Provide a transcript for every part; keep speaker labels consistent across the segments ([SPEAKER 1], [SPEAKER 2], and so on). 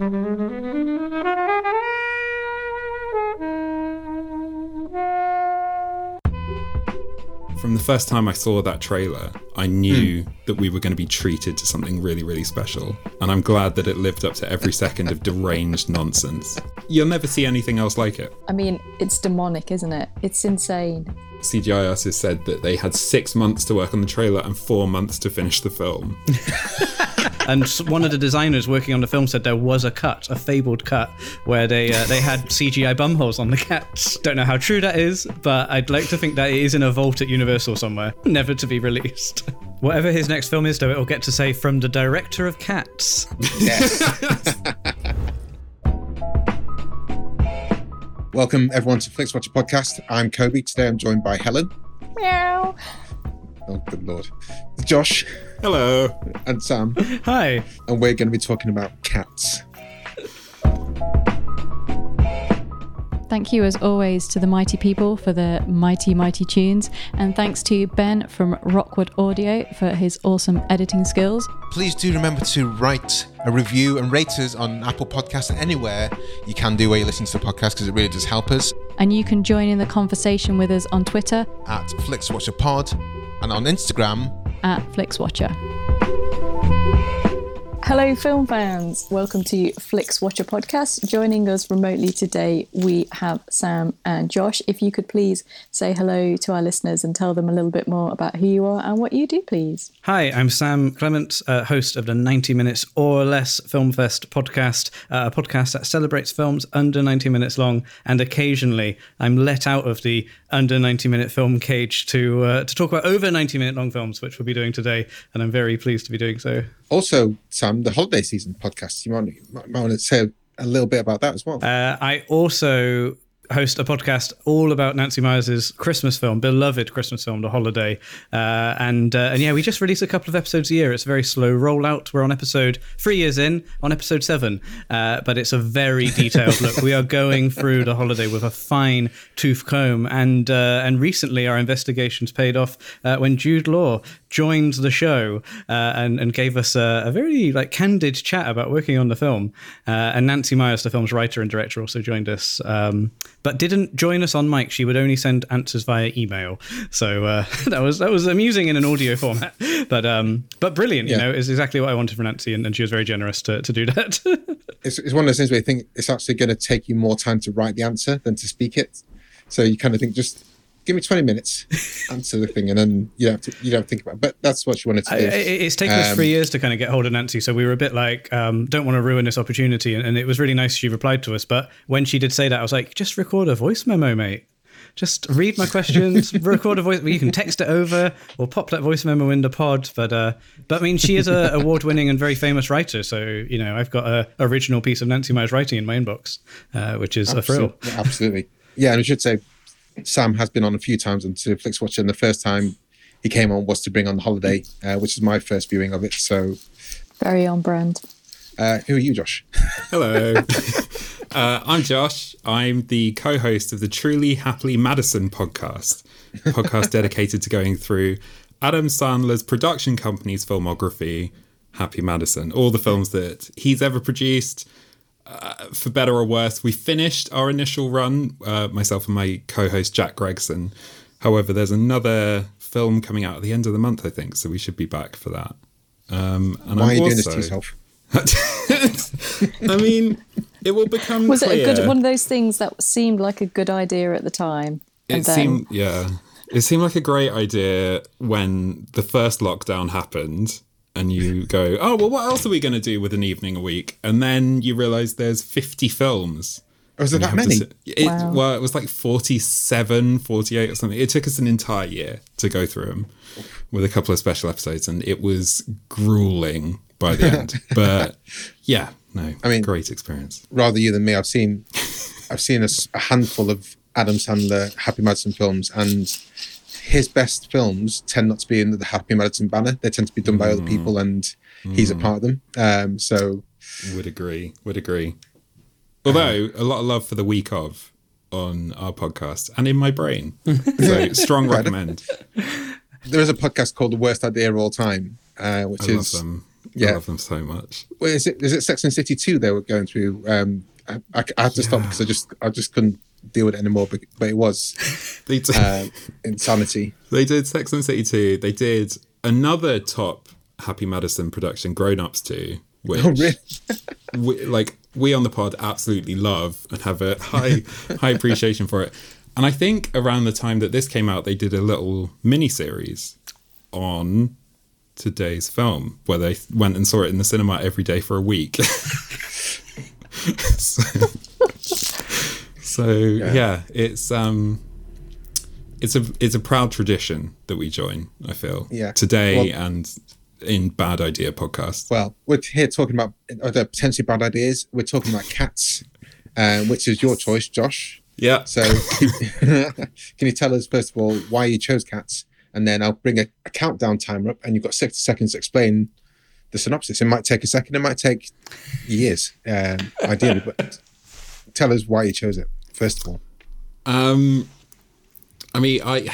[SPEAKER 1] From the first time I saw that trailer, I knew hmm. that we were going to be treated to something really, really special. And I'm glad that it lived up to every second of deranged nonsense. You'll never see anything else like it.
[SPEAKER 2] I mean, it's demonic, isn't it? It's insane.
[SPEAKER 1] CGI artists said that they had six months to work on the trailer and four months to finish the film.
[SPEAKER 3] And one of the designers working on the film said there was a cut, a fabled cut, where they uh, they had CGI bumholes on the cats. Don't know how true that is, but I'd like to think that it is in a vault at Universal somewhere, never to be released. Whatever his next film is, though, it'll get to say from the director of Cats. Yes.
[SPEAKER 4] Welcome everyone to Flix Watcher Podcast. I'm Kobe. Today I'm joined by Helen.
[SPEAKER 2] Meow.
[SPEAKER 4] Oh, good lord. Josh
[SPEAKER 1] Hello.
[SPEAKER 4] and Sam.
[SPEAKER 3] Hi.
[SPEAKER 4] And we're going to be talking about cats.
[SPEAKER 2] Thank you, as always, to the mighty people for the mighty, mighty tunes. And thanks to Ben from Rockwood Audio for his awesome editing skills.
[SPEAKER 5] Please do remember to write a review and rate us on Apple Podcasts and anywhere you can do where you listen to the podcast because it really does help us.
[SPEAKER 2] And you can join in the conversation with us on Twitter
[SPEAKER 5] At FlixWatcherPod and on Instagram.
[SPEAKER 2] At FlixWatcher.
[SPEAKER 6] Hello, film fans. Welcome to Flix Watcher Podcast. Joining us remotely today, we have Sam and Josh. If you could please say hello to our listeners and tell them a little bit more about who you are and what you do, please.
[SPEAKER 3] Hi, I'm Sam Clement, uh, host of the 90 Minutes or Less Film Fest podcast, uh, a podcast that celebrates films under 90 minutes long. And occasionally I'm let out of the under 90 minute film cage to, uh, to talk about over 90 minute long films, which we'll be doing today. And I'm very pleased to be doing so.
[SPEAKER 4] Also, Sam, the holiday season podcast. You might, might, might want to say a little bit about that as well.
[SPEAKER 3] Uh, I also host a podcast all about Nancy Meyers's Christmas film, beloved Christmas film, The Holiday. Uh, and uh, and yeah, we just release a couple of episodes a year. It's a very slow rollout. We're on episode three years in, on episode seven, uh, but it's a very detailed look. We are going through The Holiday with a fine tooth comb, and uh, and recently our investigations paid off uh, when Jude Law joined the show uh, and and gave us a, a very like candid chat about working on the film. Uh, and Nancy Meyers, the film's writer and director, also joined us, um, but didn't join us on mic. She would only send answers via email. So uh, that was that was amusing in an audio format, but um, but brilliant. You know, is exactly what I wanted from Nancy, and, and she was very generous to to do that.
[SPEAKER 4] It's, it's one of those things where you think it's actually going to take you more time to write the answer than to speak it. So you kind of think, just give me 20 minutes, answer the thing, and then you don't have to, you don't think about it. But that's what you wanted to do.
[SPEAKER 3] I- it's taken us
[SPEAKER 4] Um,
[SPEAKER 3] three years to kind of get hold of Nancy, so we were a bit like, um, don't want to ruin this opportunity. And, and it was really nice she replied to us. But when she did say that, I was like, just record a voice memo, mate. Just read my questions, record a voice. You can text it over or pop that voice memo in the pod. But uh, but I mean, she is a award-winning and very famous writer, so you know I've got a original piece of Nancy Meyers writing in my inbox, uh, which is a thrill.
[SPEAKER 4] Absolutely. Absolutely. Yeah, and I should say, Sam has been on a few times on to Flix Watcher, and the first time he came on was to bring on the holiday, uh, which is my first viewing of it. So,
[SPEAKER 6] Very on brand.
[SPEAKER 4] uh, who are you, Josh?
[SPEAKER 1] Hello. uh, I'm Josh. I'm the co host of the Truly Happily Madison podcast, a podcast dedicated to going through Adam Sandler's production company's filmography, Happy Madison, all the films that he's ever produced. Uh, for better or worse, we finished our initial run, uh, myself and my co host Jack Gregson. However, there's another film coming out at the end of the month, I think, so we should be back for that. Um, and
[SPEAKER 4] Why
[SPEAKER 1] I'm
[SPEAKER 4] are you doing this to yourself?
[SPEAKER 1] I mean, it will become
[SPEAKER 6] Was it a good one of those things that seemed like a good idea at the time?
[SPEAKER 1] It
[SPEAKER 6] and then
[SPEAKER 1] seemed, yeah, it seemed like a great idea when the first lockdown happened, and you go, "Oh, well, what else are we going to do with an evening a week?" And then you realise there's 50 films.
[SPEAKER 4] Oh, is there that many?
[SPEAKER 1] sit- It,
[SPEAKER 6] Wow.
[SPEAKER 1] Well, it was like 47, 48 or something. It took us an entire year to go through them with a couple of special episodes, and it was grueling by the end. but yeah, no.
[SPEAKER 4] I mean-
[SPEAKER 1] great experience.
[SPEAKER 4] rather you than me. I've seen, I've seen a, s- a handful of Adam Sandler Happy Madison films, and his best films tend not to be in the Happy Madison banner. They tend to be done by other people, and he's a part of them. Um, so
[SPEAKER 1] Would agree. Would agree. Although a lot of love for the week of on our podcast and in my brain. So strong recommend.
[SPEAKER 4] there is a podcast called The Worst Idea of All Time, uh, which
[SPEAKER 1] I love
[SPEAKER 4] is
[SPEAKER 1] them. I love them so much.
[SPEAKER 4] Well, is it is it Sex and City two they were going through? Um, I, I, I had to stop because I just I just couldn't deal with it anymore. But, but it was
[SPEAKER 1] They did,
[SPEAKER 4] uh, insanity.
[SPEAKER 1] they did Sex and the City 2. They did another top Happy Madison production, Grown Ups 2, which
[SPEAKER 4] Oh, really?
[SPEAKER 1] we, like we on the pod absolutely love and have a high high appreciation for it. And I think around the time that this came out, they did a little mini series on today's film where they went and saw it in the cinema every day for a week. so so, yeah. it's um it's a it's a proud tradition that we join, I feel.
[SPEAKER 4] Yeah.
[SPEAKER 1] Today
[SPEAKER 4] Well-
[SPEAKER 1] and in Bad Idea podcast.
[SPEAKER 4] Well, we're here talking about other potentially bad ideas. We're talking about cats, uh, which is your choice, Josh.
[SPEAKER 1] yeah.
[SPEAKER 4] So, can you tell us first of all why you chose cats, and then I'll bring a, a countdown timer up, and you've got sixty seconds to explain the synopsis. It might take a second, it might take years, um, ideally, but tell us why you chose it first of all.
[SPEAKER 1] Um, I mean, I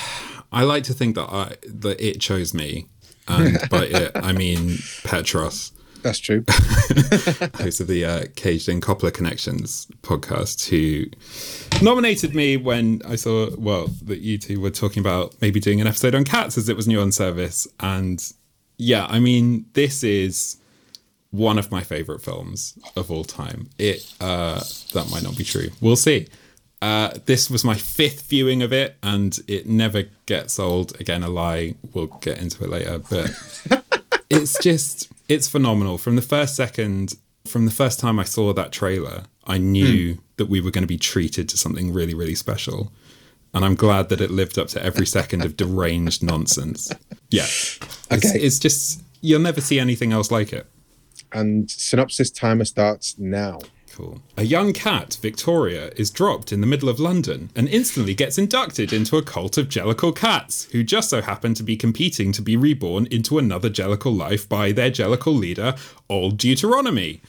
[SPEAKER 1] I like to think that I that it chose me, and by it I mean Petros,
[SPEAKER 4] That's true.
[SPEAKER 1] host of the uh, Caged in Coppola Connections podcast, who nominated me when I saw well that you two were talking about maybe doing an episode on cats as it was new on service, and yeah, I mean this is one of my favorite films of all time. It uh, that might not be true. We'll see. Uh, this was my fifth viewing of it, and it never gets old. Again, a lie. We'll get into it later, but it's just it's phenomenal. From the first second, from the first time I saw that trailer, I knew that we were going to be treated to something really, really special. And I'm glad that it lived up to every second of deranged nonsense. Yeah. It's,
[SPEAKER 4] Okay.
[SPEAKER 1] it's just, you'll never see anything else like it.
[SPEAKER 4] and synopsis timer starts now.
[SPEAKER 1] A young cat, Victoria, is dropped in the middle of London and instantly gets inducted into a cult of Jellicle cats, who just so happen to be competing to be reborn into another Jellicle life by their Jellicle leader, Old Deuteronomy.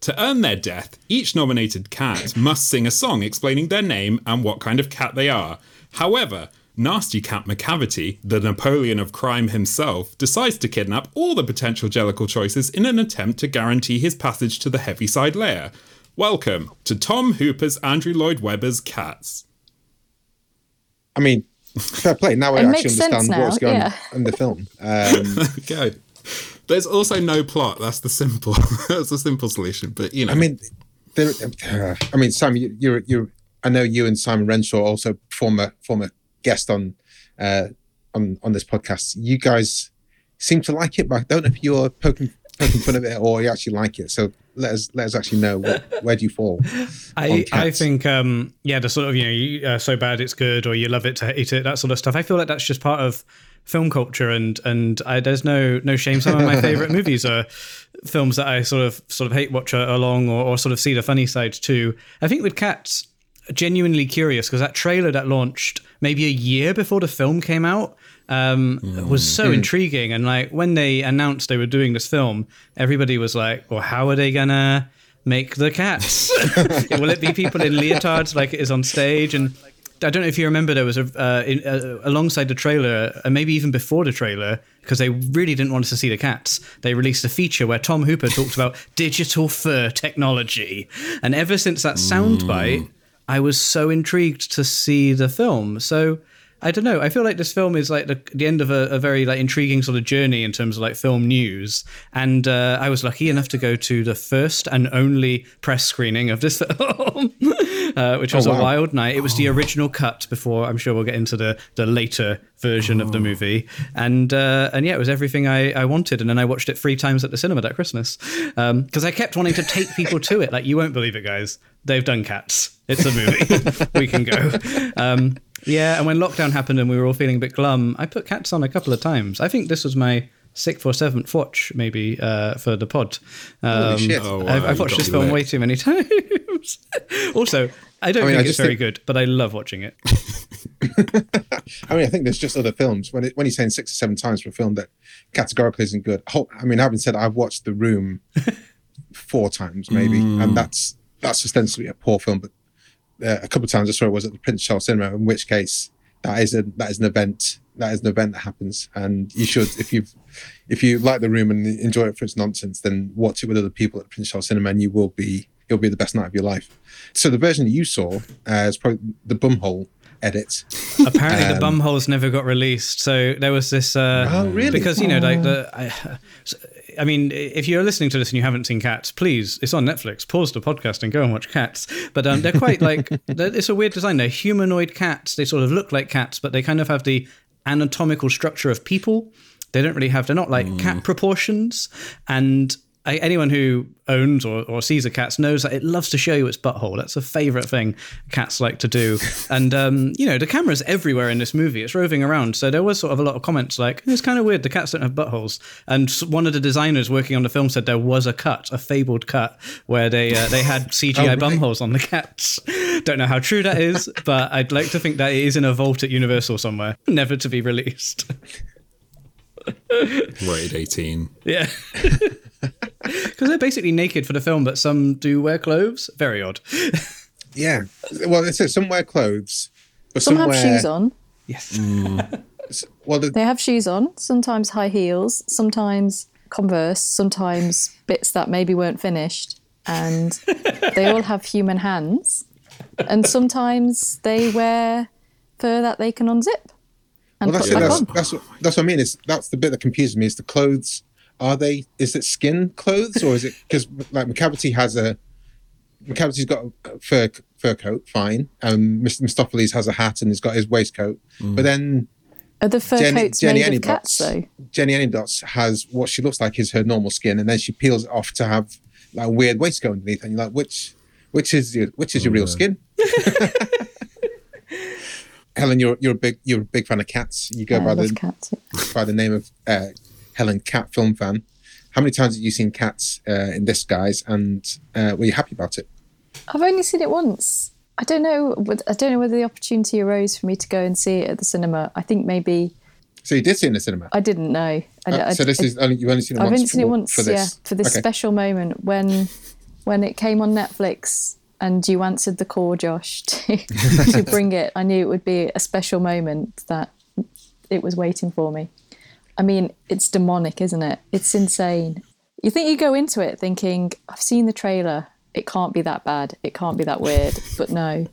[SPEAKER 1] To earn their death, each nominated cat must sing a song explaining their name and what kind of cat they are. However, Nasty Cat Macavity, the Napoleon of crime himself, decides to kidnap all the potential Jellicle choices in an attempt to guarantee his passage to the Heaviside layer. Welcome to Tom Hooper's Andrew Lloyd Webber's Cats.
[SPEAKER 4] I mean, fair play. Now I
[SPEAKER 6] It
[SPEAKER 4] actually understand
[SPEAKER 6] now,
[SPEAKER 4] what's going
[SPEAKER 6] yeah.
[SPEAKER 4] on in the film. Um,
[SPEAKER 1] Go. There's also no plot. That's the simple. that's the simple solution. But you know,
[SPEAKER 4] I mean, there, uh, I mean, Sam, you, you're, you're. I know you and Simon Renshaw, also former former guest on uh, on on this podcast. You guys seem to like it, but I don't know if you're poking poking fun of it or you actually like it. So let us let us actually know where, where do you fall.
[SPEAKER 3] I, I think um yeah the sort of you know you, uh, so bad it's good or you love it to hate it that sort of stuff. I feel like that's just part of film culture and and I, there's no no shame. Some of my favorite movies are films that I sort of sort of hate watch along or, or sort of see the funny side too. I think with cats genuinely curious because that trailer that launched maybe a year before the film came out um, was so intriguing. And like when they announced they were doing this film, everybody was like, "Well, how are they gonna make the cats? Will it be people in leotards like it is on stage?" And I don't know if you remember there was a uh, in, uh, alongside the trailer, and maybe even before the trailer, because they really didn't want us to see the cats. They released a feature where Tom Hooper talked about digital fur technology, and ever since that soundbite, I was so intrigued to see the film. So. I don't know. I feel like this film is like the, the end of a, a very like intriguing sort of journey in terms of like film news. And uh, I was lucky enough to go to the first and only press screening of this film, uh, which was
[SPEAKER 4] Oh,
[SPEAKER 3] a wild night. It was the original cut before. I'm sure we'll get into the the later version of the movie. And uh, and yeah, it was everything I, I wanted. And then I watched it three times at the cinema that Christmas because I kept wanting to take people to it. Like you won't believe it, guys. They've done Cats. It's a movie. we can go. Um, yeah, and when lockdown happened and we were all feeling a bit glum, I put Cats on a couple of times. I think this was my sixth or seventh watch, maybe uh, for the pod. Um,
[SPEAKER 4] shit.
[SPEAKER 1] Oh, wow,
[SPEAKER 3] I've, I've watched this film
[SPEAKER 1] lit.
[SPEAKER 3] way too many times. also, I don't
[SPEAKER 4] I mean,
[SPEAKER 3] think
[SPEAKER 4] I
[SPEAKER 3] it's very
[SPEAKER 4] think-
[SPEAKER 3] good, but I love watching it.
[SPEAKER 4] I mean, I think there's just other films. When it, when you're saying six or seven times for a film that categorically isn't good. Whole- I mean, having said, I've watched The Room four times maybe, and that's that's ostensibly a poor film. But uh, a couple of times I saw it was at the Prince Charles Cinema, in which case that is a that is an event. That is an event that happens, and you should if you if you like The Room and enjoy it for its nonsense, then watch it with other people at Prince Charles Cinema, and you will be it'll be the best night of your life. So the version that you saw uh, is probably the bumhole edit.
[SPEAKER 3] Apparently, the
[SPEAKER 4] bum
[SPEAKER 3] holes never got released. So there was this. Uh,
[SPEAKER 4] Oh, really?
[SPEAKER 3] Because you know, like the. I, I mean, if you're listening to this and you haven't seen Cats, please, it's on Netflix. Pause the podcast and go and watch Cats. But um, they're quite like they're, it's a weird design. They're humanoid cats. They sort of look like cats, but they kind of have the anatomical structure of people. They don't really have. They're not like cat proportions. And I, anyone who owns or, or sees a cat knows that it loves to show you its butthole. That's a favorite thing cats like to do. and um, you know, the camera's everywhere in this movie. It's roving around. So there was sort of a lot of comments like, "It's kind of weird. The cats don't have buttholes." And one of the designers working on the film said there was a cut, a fabled cut, where they uh, they had CGI
[SPEAKER 4] really?
[SPEAKER 3] bumholes on the cats. don't know how true that is, but I'd like to think that it is in a vault at Universal somewhere, never to be released.
[SPEAKER 1] Rated 18.
[SPEAKER 3] Yeah. Because they're basically naked for the film, but some do wear clothes. Very odd.
[SPEAKER 4] Yeah. Well, it says some wear clothes, but
[SPEAKER 6] Some
[SPEAKER 4] some,
[SPEAKER 6] have
[SPEAKER 4] wear,
[SPEAKER 6] shoes on.
[SPEAKER 3] Yes. Mm.
[SPEAKER 4] Well, the,
[SPEAKER 6] They have shoes on, sometimes high heels, sometimes Converse, sometimes bits that maybe weren't finished. And they all have human hands. And sometimes they wear fur that they can unzip and
[SPEAKER 4] well, that's,
[SPEAKER 6] back
[SPEAKER 4] that's, that's, what, that's what I mean. Is that's the bit that confuses me. Is the clothes? Are they? Is it skin clothes or is it because like Macavity has a Macavity's got a fur fur coat, fine. Um, Mr. Mistoffelees has a hat and he's got his waistcoat, but then
[SPEAKER 6] Are the fur
[SPEAKER 4] Jenny,
[SPEAKER 6] coats
[SPEAKER 4] Jenny
[SPEAKER 6] made of cats, though?
[SPEAKER 4] Jennyanydots has what she looks like is her normal skin, and then she peels it off to have like a weird waistcoat underneath, and you're like, which which is your which is your real skin? Helen, you're you're a big you're a big fan of cats. You go
[SPEAKER 6] I
[SPEAKER 4] by the
[SPEAKER 6] cats.
[SPEAKER 4] by the name of uh, Helen Cat film fan. How many times have you seen cats uh, in this guise, and uh, were you happy about it?
[SPEAKER 6] I've only seen it once. I don't know. I don't know whether the opportunity arose for me to go and see it at the cinema. I think maybe
[SPEAKER 4] So you did see it in the cinema.
[SPEAKER 6] I didn't know. I,
[SPEAKER 4] Uh,
[SPEAKER 6] I-
[SPEAKER 4] so this
[SPEAKER 6] I-
[SPEAKER 4] is only you've only seen it
[SPEAKER 6] I've
[SPEAKER 4] once.
[SPEAKER 6] only seen it once,
[SPEAKER 4] for
[SPEAKER 6] yeah,
[SPEAKER 4] this.
[SPEAKER 6] for this
[SPEAKER 4] Okay.
[SPEAKER 6] special moment when when it came on Netflix and you answered the call, Josh, to, to bring it. I knew it would be a special moment that it was waiting for me. I mean, it's demonic, isn't it? It's insane. You think you go into it thinking, I've seen the trailer. It can't be that bad. It can't be that weird. But no.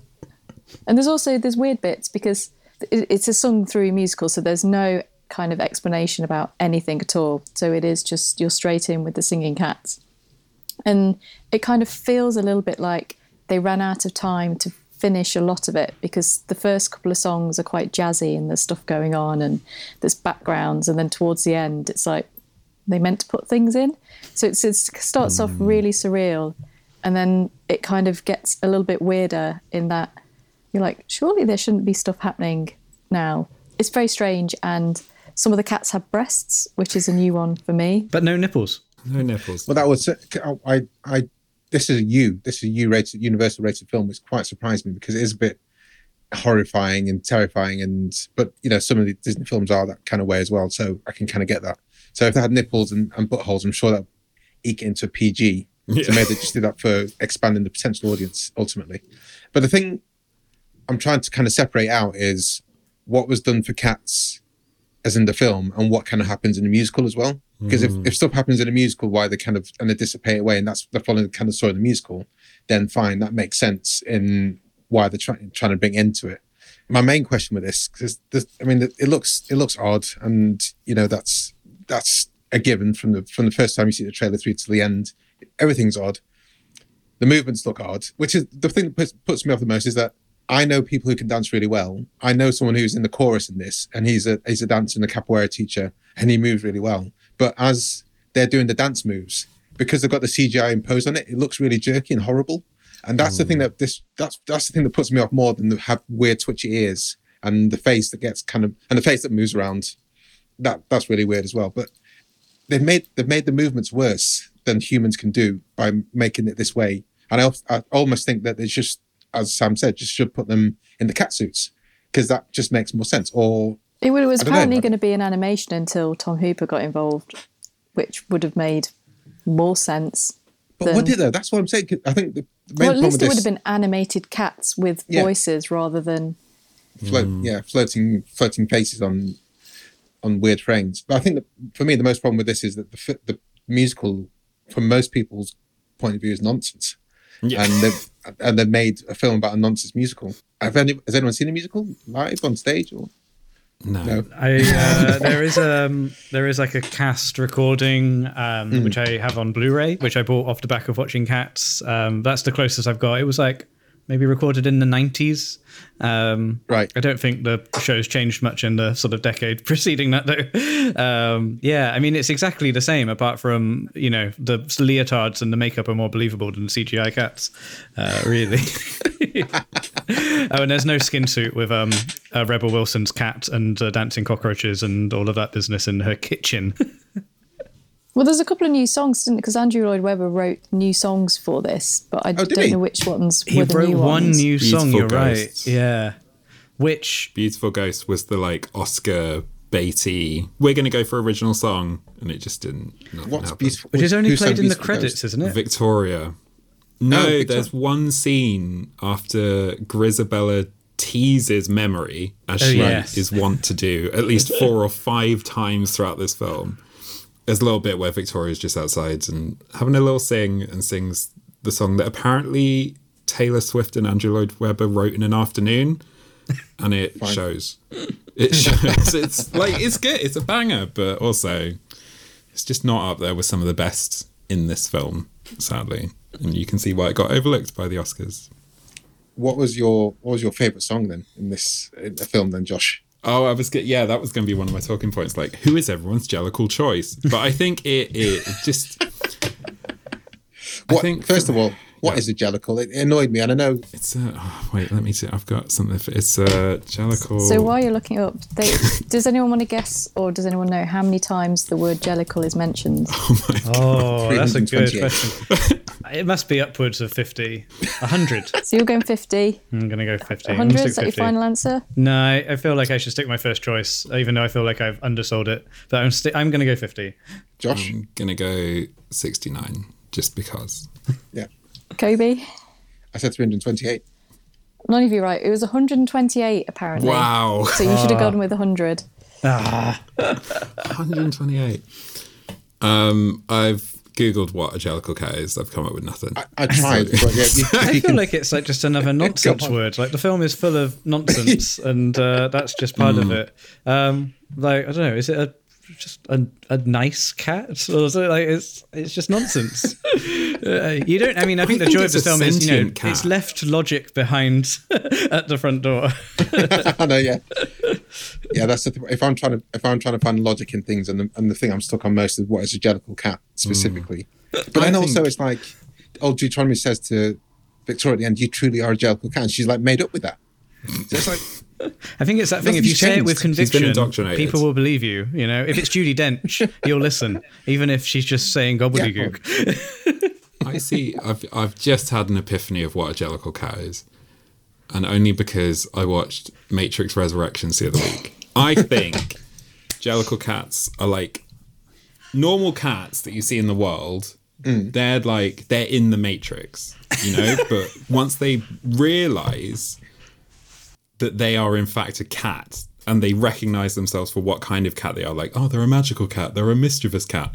[SPEAKER 6] And there's also there's weird bits because it's a sung through musical, so there's no kind of explanation about anything at all. So it is just you're straight in with the singing cats, and it kind of feels a little bit like they ran out of time to finish a lot of it because the first couple of songs are quite jazzy and there's stuff going on and there's backgrounds, and then towards the end it's like they meant to put things in. So it's, it starts off hmm. really surreal, and then it kind of gets a little bit weirder in that you're like, surely there shouldn't be stuff happening now. It's very strange, and some of the cats have breasts, which is a new one for me.
[SPEAKER 3] But no nipples.
[SPEAKER 1] No nipples.
[SPEAKER 4] Well, that was I. I this is a U. This is a U rated, universal rated film, which quite surprised me because it is a bit horrifying and terrifying. And but you know, some of the Disney films are that kind of way as well, so I can kind of get that. So if they had nipples and, and buttholes, I'm sure that eke into a PG. So maybe they just do that for expanding the potential audience ultimately. But the thing I'm trying to kind of separate out is what was done for cats as in the film and what kind of happens in the musical as well. Because if, if mm. stuff happens in a musical, why they kind of and they dissipate away, and that's they're following kind of story of the musical, then fine, that makes sense in why they're trying trying to bring into it. My main question with this, because I mean, it looks it looks odd, and you know that's that's a given from the from the first time you see the trailer through to the end. Everything's odd. The movements look odd, which is the thing that puts, puts me off the most is that I know people who can dance really well. I know someone who's in the chorus in this, and he's a he's a dancer and a capoeira teacher, and he moves really well. But as they're doing the dance moves, because they've got the CGI imposed on it, it looks really jerky and horrible. And that's the thing hmm. that this that's that's the thing that puts me off more than the have weird twitchy ears and the face that gets kind of and the face that moves around. That that's really weird as well. But they've made they've made the movements worse than humans can do by making it this way. And I, I almost think that it's just, as Sam said, just should put them in the cat suits because that just makes more sense. Or
[SPEAKER 6] It wa- was
[SPEAKER 4] I don't know,
[SPEAKER 6] apparently going to be an animation until Tom Hooper got involved, which would have made more sense.
[SPEAKER 4] but
[SPEAKER 6] than-
[SPEAKER 4] would it though? That's what I'm saying. I think the, the main
[SPEAKER 6] Well, at least
[SPEAKER 4] with
[SPEAKER 6] it would have been animated cats with
[SPEAKER 4] Yeah.
[SPEAKER 6] voices rather than.
[SPEAKER 4] float, hmm. yeah, floating floating faces on on weird frames. But I think that for me, the most problem with this is that the the musical, from most people's point of view, is nonsense.
[SPEAKER 1] Yeah.
[SPEAKER 4] And they've and they've made a film about a nonsense musical. Have any, has anyone seen a musical live on stage? Or
[SPEAKER 1] No.
[SPEAKER 4] no?
[SPEAKER 3] I uh, there is um there is like a cast recording um which I have on Blu-ray which I bought off the back of watching Cats. Um, that's the closest I've got. It was like maybe recorded in the nineties. Um,
[SPEAKER 4] Right.
[SPEAKER 3] I don't think the show's changed much in the sort of decade preceding that though. Um, yeah, I mean it's exactly the same apart from you know the leotards and the makeup are more believable than CGI cats. Uh, really. Oh, and there's no skin suit with um, uh, Rebel Wilson's cat and uh, dancing cockroaches and all of that business in her kitchen.
[SPEAKER 6] Well, there's a couple of new songs, didn't Because Andrew Lloyd Webber wrote new songs for this, but I
[SPEAKER 4] Oh,
[SPEAKER 6] don't
[SPEAKER 4] he?
[SPEAKER 6] know which ones
[SPEAKER 3] he
[SPEAKER 6] were the
[SPEAKER 3] wrote
[SPEAKER 6] new
[SPEAKER 3] one
[SPEAKER 6] ones.
[SPEAKER 3] new song.
[SPEAKER 1] Beautiful
[SPEAKER 3] You're
[SPEAKER 1] Ghosts.
[SPEAKER 3] right. Yeah, which
[SPEAKER 1] Beautiful Ghost was the like Oscar baity. We're going to go for original song, and it just didn't. nothing
[SPEAKER 4] What's
[SPEAKER 1] happened.
[SPEAKER 4] beautiful?
[SPEAKER 3] which is only played in the credits,
[SPEAKER 4] Ghost?
[SPEAKER 3] isn't it?
[SPEAKER 1] Victoria. No,
[SPEAKER 4] Oh, Victoria.
[SPEAKER 1] there's one scene after Grizabella teases memory, as
[SPEAKER 3] Oh,
[SPEAKER 1] she
[SPEAKER 3] yes.
[SPEAKER 1] is wont to do, at least four or five times throughout this film. There's a little bit where Victoria's just outside and having a little sing and sings the song that apparently Taylor Swift and Andrew Lloyd Webber wrote in an afternoon, and it shows. It shows. It's like it's good. It's a banger, but also it's just not up there with some of the best in this film, sadly. And you can see why it got overlooked by the Oscars.
[SPEAKER 4] What was your What was your favorite song then in this in the film? Then Josh.
[SPEAKER 1] Oh, I was get yeah, that was going to be one of my talking points. Like, who is everyone's jellicle choice? But I think it it just. I think
[SPEAKER 4] first of all, what
[SPEAKER 1] Yeah.
[SPEAKER 4] is a jellicle? It annoyed me, and I know
[SPEAKER 1] it's a oh, wait. Let me see. I've got something. For, it's a jellicle.
[SPEAKER 6] So while you're looking up, they, does anyone want to guess, or does anyone know how many times the word jellicle is mentioned?
[SPEAKER 3] oh, oh that's a good
[SPEAKER 4] 328.
[SPEAKER 3] question. it must be upwards of 50. 100.
[SPEAKER 6] So you're going 50,
[SPEAKER 3] I'm gonna go fifty. I'm
[SPEAKER 6] 100. Is that your final answer?
[SPEAKER 3] No, I I feel like I should stick my first choice, even though I feel like I've undersold it. But I'm sti- I'm gonna go fifty.
[SPEAKER 4] Josh.
[SPEAKER 1] I'm gonna go sixty nine just because.
[SPEAKER 4] Yeah,
[SPEAKER 6] Kobe?
[SPEAKER 4] I said 328.
[SPEAKER 6] None of you right. It was 128 apparently.
[SPEAKER 1] Wow,
[SPEAKER 6] So you should have gone with 100. Ah.
[SPEAKER 1] 128. Um, I've googled what a jellicle cat is. I've come up with nothing.
[SPEAKER 4] I, I tried, but yeah, you,
[SPEAKER 3] I
[SPEAKER 4] you
[SPEAKER 3] feel
[SPEAKER 4] can,
[SPEAKER 3] like it's like just another nonsense word. Like the film is full of nonsense, and uh, that's just part of it. Um, like I don't know, is it a just a, a nice cat, or is it like it's it's just nonsense? uh, you don't. I mean, I think
[SPEAKER 1] I
[SPEAKER 3] the
[SPEAKER 1] think
[SPEAKER 3] joy of
[SPEAKER 1] the
[SPEAKER 3] film is you know
[SPEAKER 1] cat.
[SPEAKER 3] it's left logic behind at the front door.
[SPEAKER 4] I know, yeah, yeah. That's the th- if I'm trying to if I'm trying to find logic in things, and the, and the thing I'm stuck on most is what is a jellicle cat specifically. Mm. But then
[SPEAKER 1] I
[SPEAKER 4] also
[SPEAKER 1] think-
[SPEAKER 4] it's like old Deuteronomy says to Victoria at the end, "You truly are a jellicle cat," and she's like made up with that. So it's like
[SPEAKER 3] I think it's that thing. If you
[SPEAKER 4] Nothing's
[SPEAKER 3] say it with
[SPEAKER 4] changed.
[SPEAKER 1] She's
[SPEAKER 3] conviction, people will believe you. You know, if it's Judi Dench, you'll listen, even if she's just saying gobbledygook.
[SPEAKER 1] I see. I've I've just had an epiphany of what a jellicle cat is, and only because I watched Matrix Resurrections the other week. I think jellicle cats are like normal cats that you see in the world. Mm. They're like they're in the Matrix, you know. but once they realize that they are in fact a cat and they recognize themselves for what kind of cat they are, like oh, they're a magical cat, they're a mischievous cat.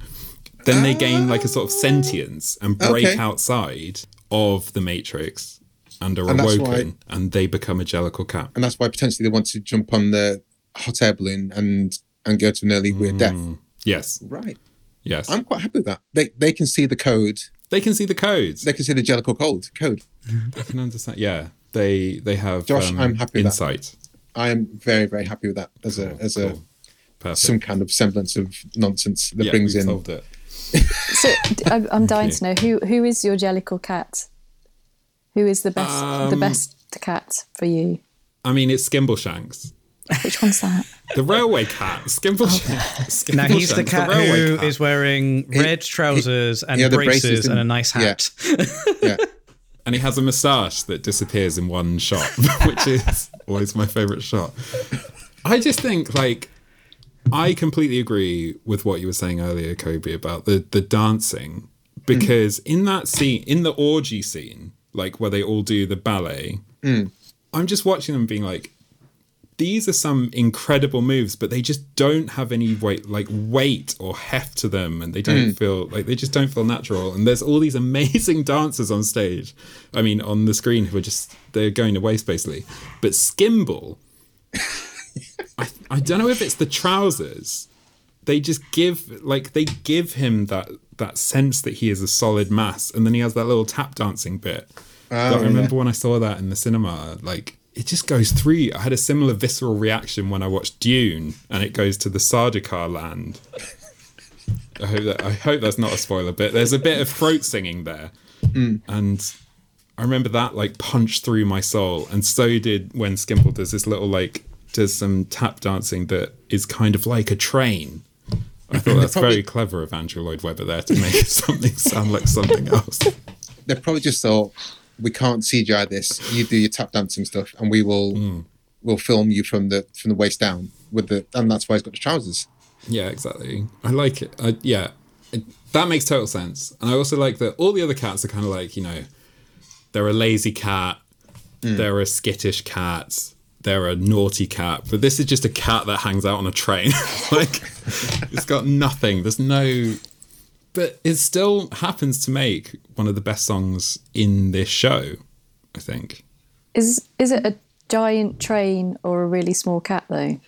[SPEAKER 1] Then they gain like a sort of sentience and break
[SPEAKER 4] Okay.
[SPEAKER 1] outside of the matrix and are
[SPEAKER 4] And
[SPEAKER 1] awoken,
[SPEAKER 4] why-
[SPEAKER 1] and they become a jellicle cat.
[SPEAKER 4] and that's why potentially they want to jump on the hot air balloon and and go to an early weird death.
[SPEAKER 1] Yes,
[SPEAKER 4] Right.
[SPEAKER 1] yes.
[SPEAKER 4] I'm quite happy with that. They they can see the code.
[SPEAKER 1] they can see the codes.
[SPEAKER 4] They can see the jellicle code. Code.
[SPEAKER 1] They can understand. Yeah, they they have.
[SPEAKER 4] Josh,
[SPEAKER 1] um,
[SPEAKER 4] I'm happy with that.
[SPEAKER 1] insight.
[SPEAKER 4] I am very very happy with that as a as a
[SPEAKER 1] Cool. Perfect.
[SPEAKER 4] some kind of semblance of nonsense that
[SPEAKER 1] yeah,
[SPEAKER 4] brings in.
[SPEAKER 1] solved it.
[SPEAKER 6] So I'm dying to know who who is your jellicle cat? Who is the best the
[SPEAKER 1] Um,
[SPEAKER 6] best cat for you?
[SPEAKER 1] I mean, it's Skimbleshanks.
[SPEAKER 6] Which one's that?
[SPEAKER 1] The railway cat, Skimble. Skimble
[SPEAKER 3] Now he's the cat
[SPEAKER 1] railway
[SPEAKER 3] who
[SPEAKER 1] cat.
[SPEAKER 3] is wearing red trousers and
[SPEAKER 4] yeah, the
[SPEAKER 3] braces,
[SPEAKER 4] braces
[SPEAKER 3] and a nice hat.
[SPEAKER 4] Yeah.
[SPEAKER 1] and he has a moustache that disappears in one shot, which is always my favorite shot. I just think like I completely agree with what you were saying earlier, Kobe, about the the dancing because in that scene, in the orgy scene, like where they all do the ballet, mm. I'm just watching them being like. These are some incredible moves, but they just don't have any weight, like weight or heft to them, and they don't mm. feel like they just don't feel natural. And there's all these amazing dancers on stage, I mean, on the screen who are just they're going to waste basically. But Skimble, I, I don't know if it's the trousers. They just give like they give him that that sense that he is a solid mass, and then he has that little tap dancing bit. That oh, I remember when I saw that in the cinema, like it just goes through. I had a similar visceral reaction when I watched Dune, and it goes to the Sardaukar land. I hope that I hope that's not a spoiler, but there's a bit of throat singing there, mm. and I remember that like punched through my soul, and so did when Skimble does this little like does some tap dancing that is kind of like a train. I thought that's
[SPEAKER 4] Probably-
[SPEAKER 1] very clever of Andrew Lloyd Webber there to make something sound like something else.
[SPEAKER 4] They probably just thought we can't CGI this. You do your tap dancing stuff, and we will
[SPEAKER 1] Hmm.
[SPEAKER 4] will film you from the from the waist down with the, and that's why he's got the trousers.
[SPEAKER 1] Yeah, exactly. I like it. I, yeah, it, that makes total sense. And I also like that all the other cats are kind of like, you know, they're a lazy cat, they're a skittish cat, they're a naughty cat, but this is just a cat that hangs out on a train. like, it's got nothing. There's no. But it still happens to make one of the best songs in this show, I think.
[SPEAKER 6] Is is it a giant train or a really small cat though?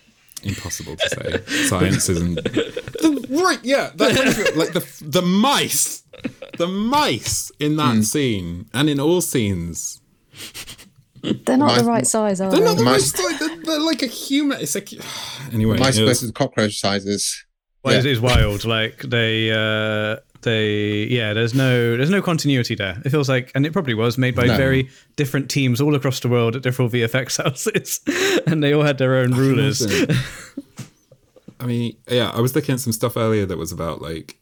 [SPEAKER 1] impossible to say. Science isn't the, right. Yeah, that like the the mice, the mice in that hmm. scene and in all scenes.
[SPEAKER 6] They're not
[SPEAKER 4] Mice-
[SPEAKER 6] the right size, are
[SPEAKER 1] They're
[SPEAKER 6] they?
[SPEAKER 1] Are not the
[SPEAKER 4] Mice-
[SPEAKER 1] mice. Like, they're, they're like a human. It's like anyway.
[SPEAKER 4] Mice versus cockroach sizes.
[SPEAKER 3] Well,
[SPEAKER 4] Yeah.
[SPEAKER 3] it is wild. Like they, uh, they, yeah. There's no, there's no continuity there. It feels like, and it probably was made by
[SPEAKER 4] No.
[SPEAKER 3] very different teams all across the world at different VFX houses, and they all had their own rulers.
[SPEAKER 1] I mean, yeah, I was looking at some stuff earlier that was about like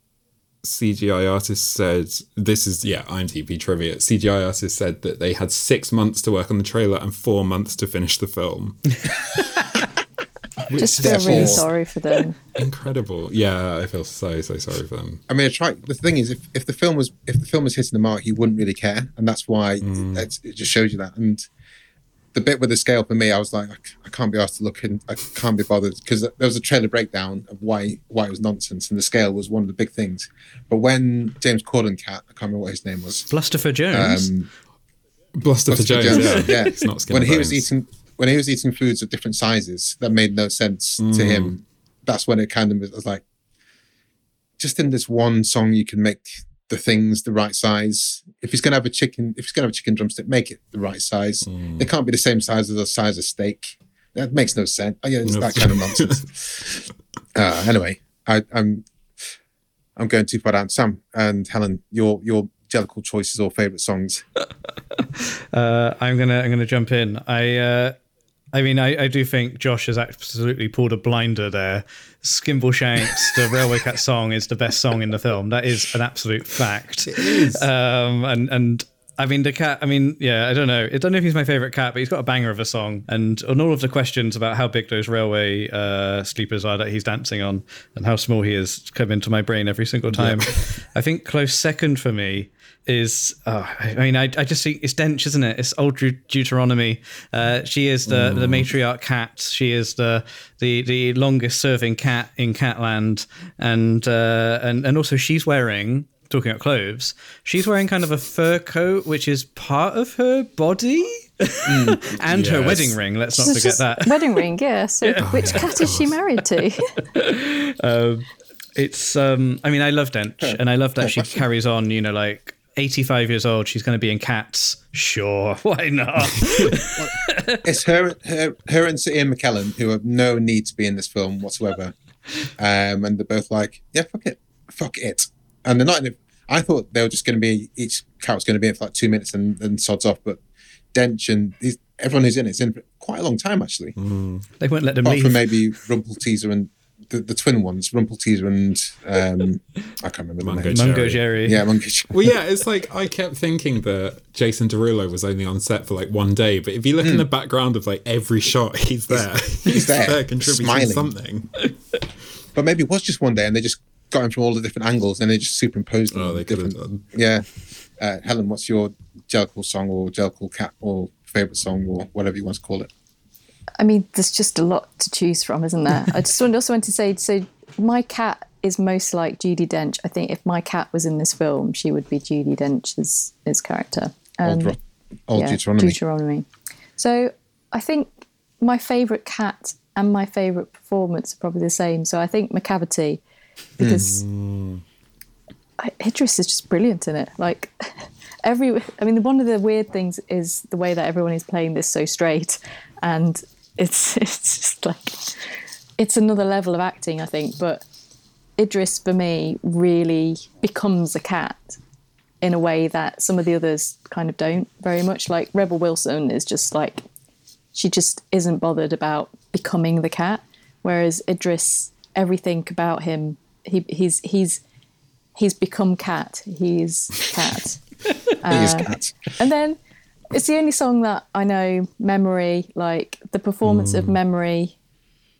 [SPEAKER 1] CGI artists said this is yeah IMDb trivia. CGI artists said that they had six months to work on the trailer and four months to finish the film. Which
[SPEAKER 6] Just feel really
[SPEAKER 4] Therefore-
[SPEAKER 6] sorry for them.
[SPEAKER 1] incredible. Yeah, I feel so so sorry for them.
[SPEAKER 4] I mean, I try. The thing is, if, if the film was if the film was hitting the mark, you wouldn't really care, and that's why
[SPEAKER 1] Mm.
[SPEAKER 4] it's, it just shows you that. And the bit with the scale for me, I was like, I can't be asked to look in. I can't be bothered because there was a trailer breakdown of why why it was nonsense, and the scale was one of the big things. But when James Corden cat, I can't remember what his name was.
[SPEAKER 3] Blusterford Jones.
[SPEAKER 4] Um,
[SPEAKER 1] Bluster for Jones.
[SPEAKER 4] Jones,
[SPEAKER 1] Yeah,
[SPEAKER 4] yeah.
[SPEAKER 1] it's not skin
[SPEAKER 4] when
[SPEAKER 1] and
[SPEAKER 4] he was eating when he was eating foods of different sizes that made no sense to him. That's when it kind of was like just in this one song you can make the things the right size. If he's going to have a chicken if he's going to have a chicken drumstick make it the right size. It can't be the same size as the size of steak. That makes no sense. Oh, yeah it's
[SPEAKER 1] No.
[SPEAKER 4] that kind of nonsense. Uh, anyway I, i'm i'm going too far down. Sam and helen your your jellicle choices or favorite songs?
[SPEAKER 3] Uh, I'm gonna I'm gonna jump in. I uh, I mean I, I do think Josh has absolutely pulled a blinder there. Skimbleshanks, the Railway Cat song is the best song in the film. That is an absolute fact. It is. Um, and and I mean the cat. I mean yeah. I don't know. I don't know if he's my favorite cat, but he's got a banger of a song. And on all of the questions about how big those railway uh, sleepers are that he's dancing on and how small he is come into my brain every single time. I think close second for me is oh, I I mean I, I just see it's Dench isn't it? It's old Deut- Deuteronomy. Uh, she is the the matriarch cat. She is the the the longest serving cat in Catland. And uh, and and also she's wearing talking about clothes she's wearing kind of a fur coat which is part of her body and her wedding ring. Let's not forget that.
[SPEAKER 6] wedding ring, yeah. So which cat is she married to?
[SPEAKER 3] it's um i mean i love dench and i love that she carries on you know like 85 years old she's going to be in cats sure why not
[SPEAKER 4] it's her, her, her and Sir Ian McKellen who have no need to be in this film whatsoever. Um, and they're both like, yeah, fuck it, fuck it. And they're not in it. I thought they were just going to be each cat was going to be in for like two minutes and, and sods off. But Dench and he's, everyone who's in it's in for quite a long time actually.
[SPEAKER 3] They won't let them
[SPEAKER 4] Apart
[SPEAKER 3] leave.
[SPEAKER 4] from maybe Rumpelteazer and the, the twin ones, Rumpelteazer and um, I can't remember the
[SPEAKER 1] Mungo
[SPEAKER 4] name.
[SPEAKER 1] Jerry.
[SPEAKER 3] Mungo Jerry.
[SPEAKER 4] Yeah, Mungo Jerry.
[SPEAKER 1] Well, yeah, it's like I kept thinking that Jason Derulo was only on set for like one day, but if you look in the background of like every shot, he's there. He's,
[SPEAKER 4] there,
[SPEAKER 1] there, contributing
[SPEAKER 4] smiling.
[SPEAKER 1] something.
[SPEAKER 4] But maybe it was just one day, and they just got him from all the different angles, and they just superimposed them.
[SPEAKER 1] Oh,
[SPEAKER 4] on
[SPEAKER 1] they could have
[SPEAKER 4] different.
[SPEAKER 1] done.
[SPEAKER 4] Yeah, uh, Helen, what's your Jellicle song or Jellicle cat or favorite song or whatever you want to call it?
[SPEAKER 6] I mean, there's just a lot to choose from, isn't there? I just also want to say, so my cat is most like Judi Dench. I think if my cat was in this film, she would be Judi Dench's his character.
[SPEAKER 4] Old,
[SPEAKER 6] Um,
[SPEAKER 4] Ro- old
[SPEAKER 6] yeah,
[SPEAKER 4] Deuteronomy.
[SPEAKER 6] Deuteronomy. So I think my favourite cat and my favourite performance are probably the same. So I think Macavity, because I, Idris is just brilliant in it. Like every, I mean, one of the weird things is the way that everyone is playing this so straight, and it's it's just like it's another level of acting, I think. But Idris, for me, really becomes a cat in a way that some of the others kind of don't very much. Like Rebel Wilson is just like she just isn't bothered about becoming the cat, whereas Idris, everything about him, he he's he's he's become cat. He's cat.
[SPEAKER 4] He
[SPEAKER 6] Uh,
[SPEAKER 4] is cat.
[SPEAKER 6] And then it's the only song that I know, Memory, like the performance of Memory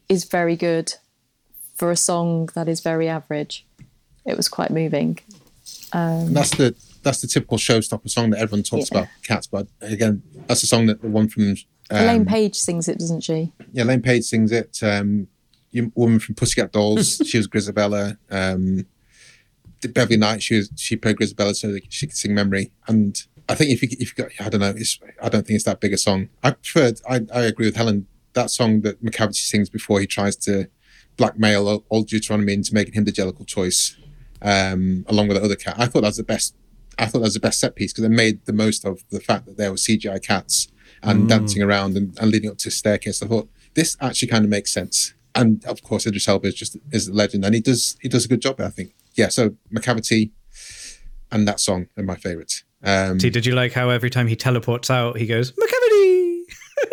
[SPEAKER 6] is very good for a song that is very average. It was quite moving.
[SPEAKER 4] And that's the that's the typical showstopper song that everyone talks
[SPEAKER 6] Yeah.
[SPEAKER 4] about. Cats, but again, that's the song that the one from um,
[SPEAKER 6] Elaine Paige sings it, doesn't she?
[SPEAKER 4] yeah, Elaine Paige sings it. Um, you woman from Pussycat Dolls, she was Grizabella. Um, Beverly Knight, she was she played Grizabella, so that she could sing Memory. And I think if you if you got, I don't know, it's I don't think it's that big a song. I prefer. I, I agree with Helen. That song that Macavity sings before he tries to blackmail old- Deuteronomy into making him the Jellicle choice, um, along with the other cat. I thought that was the best. I thought that was the best set piece because it made the most of the fact that there were CGI cats and dancing around and, and leading up to a staircase. I thought this actually kind of makes sense. And of course, Idris Elba is just is a legend, and he does he does a good job. I think. Yeah. So Macavity and that song are my favourites. Um,
[SPEAKER 3] See, did you like how every time he teleports out, he goes Macavity?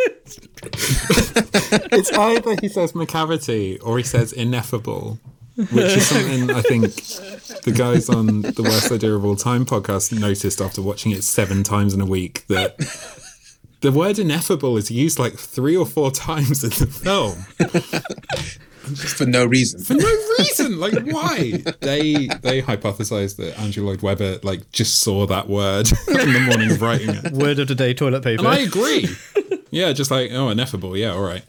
[SPEAKER 1] It's either he says Macavity or he says ineffable, which is something I think the guys on the Worst Idea of All Time podcast noticed after watching it seven times in a week that the word ineffable is used like three or four times in the film
[SPEAKER 4] just for no reason.
[SPEAKER 1] for no reason. Like why? They they hypothesized that Andrew Lloyd Webber like just saw that word in the morning of writing it.
[SPEAKER 3] Word of the day, toilet paper.
[SPEAKER 1] And I agree. Yeah, just like oh, ineffable. Yeah, all right.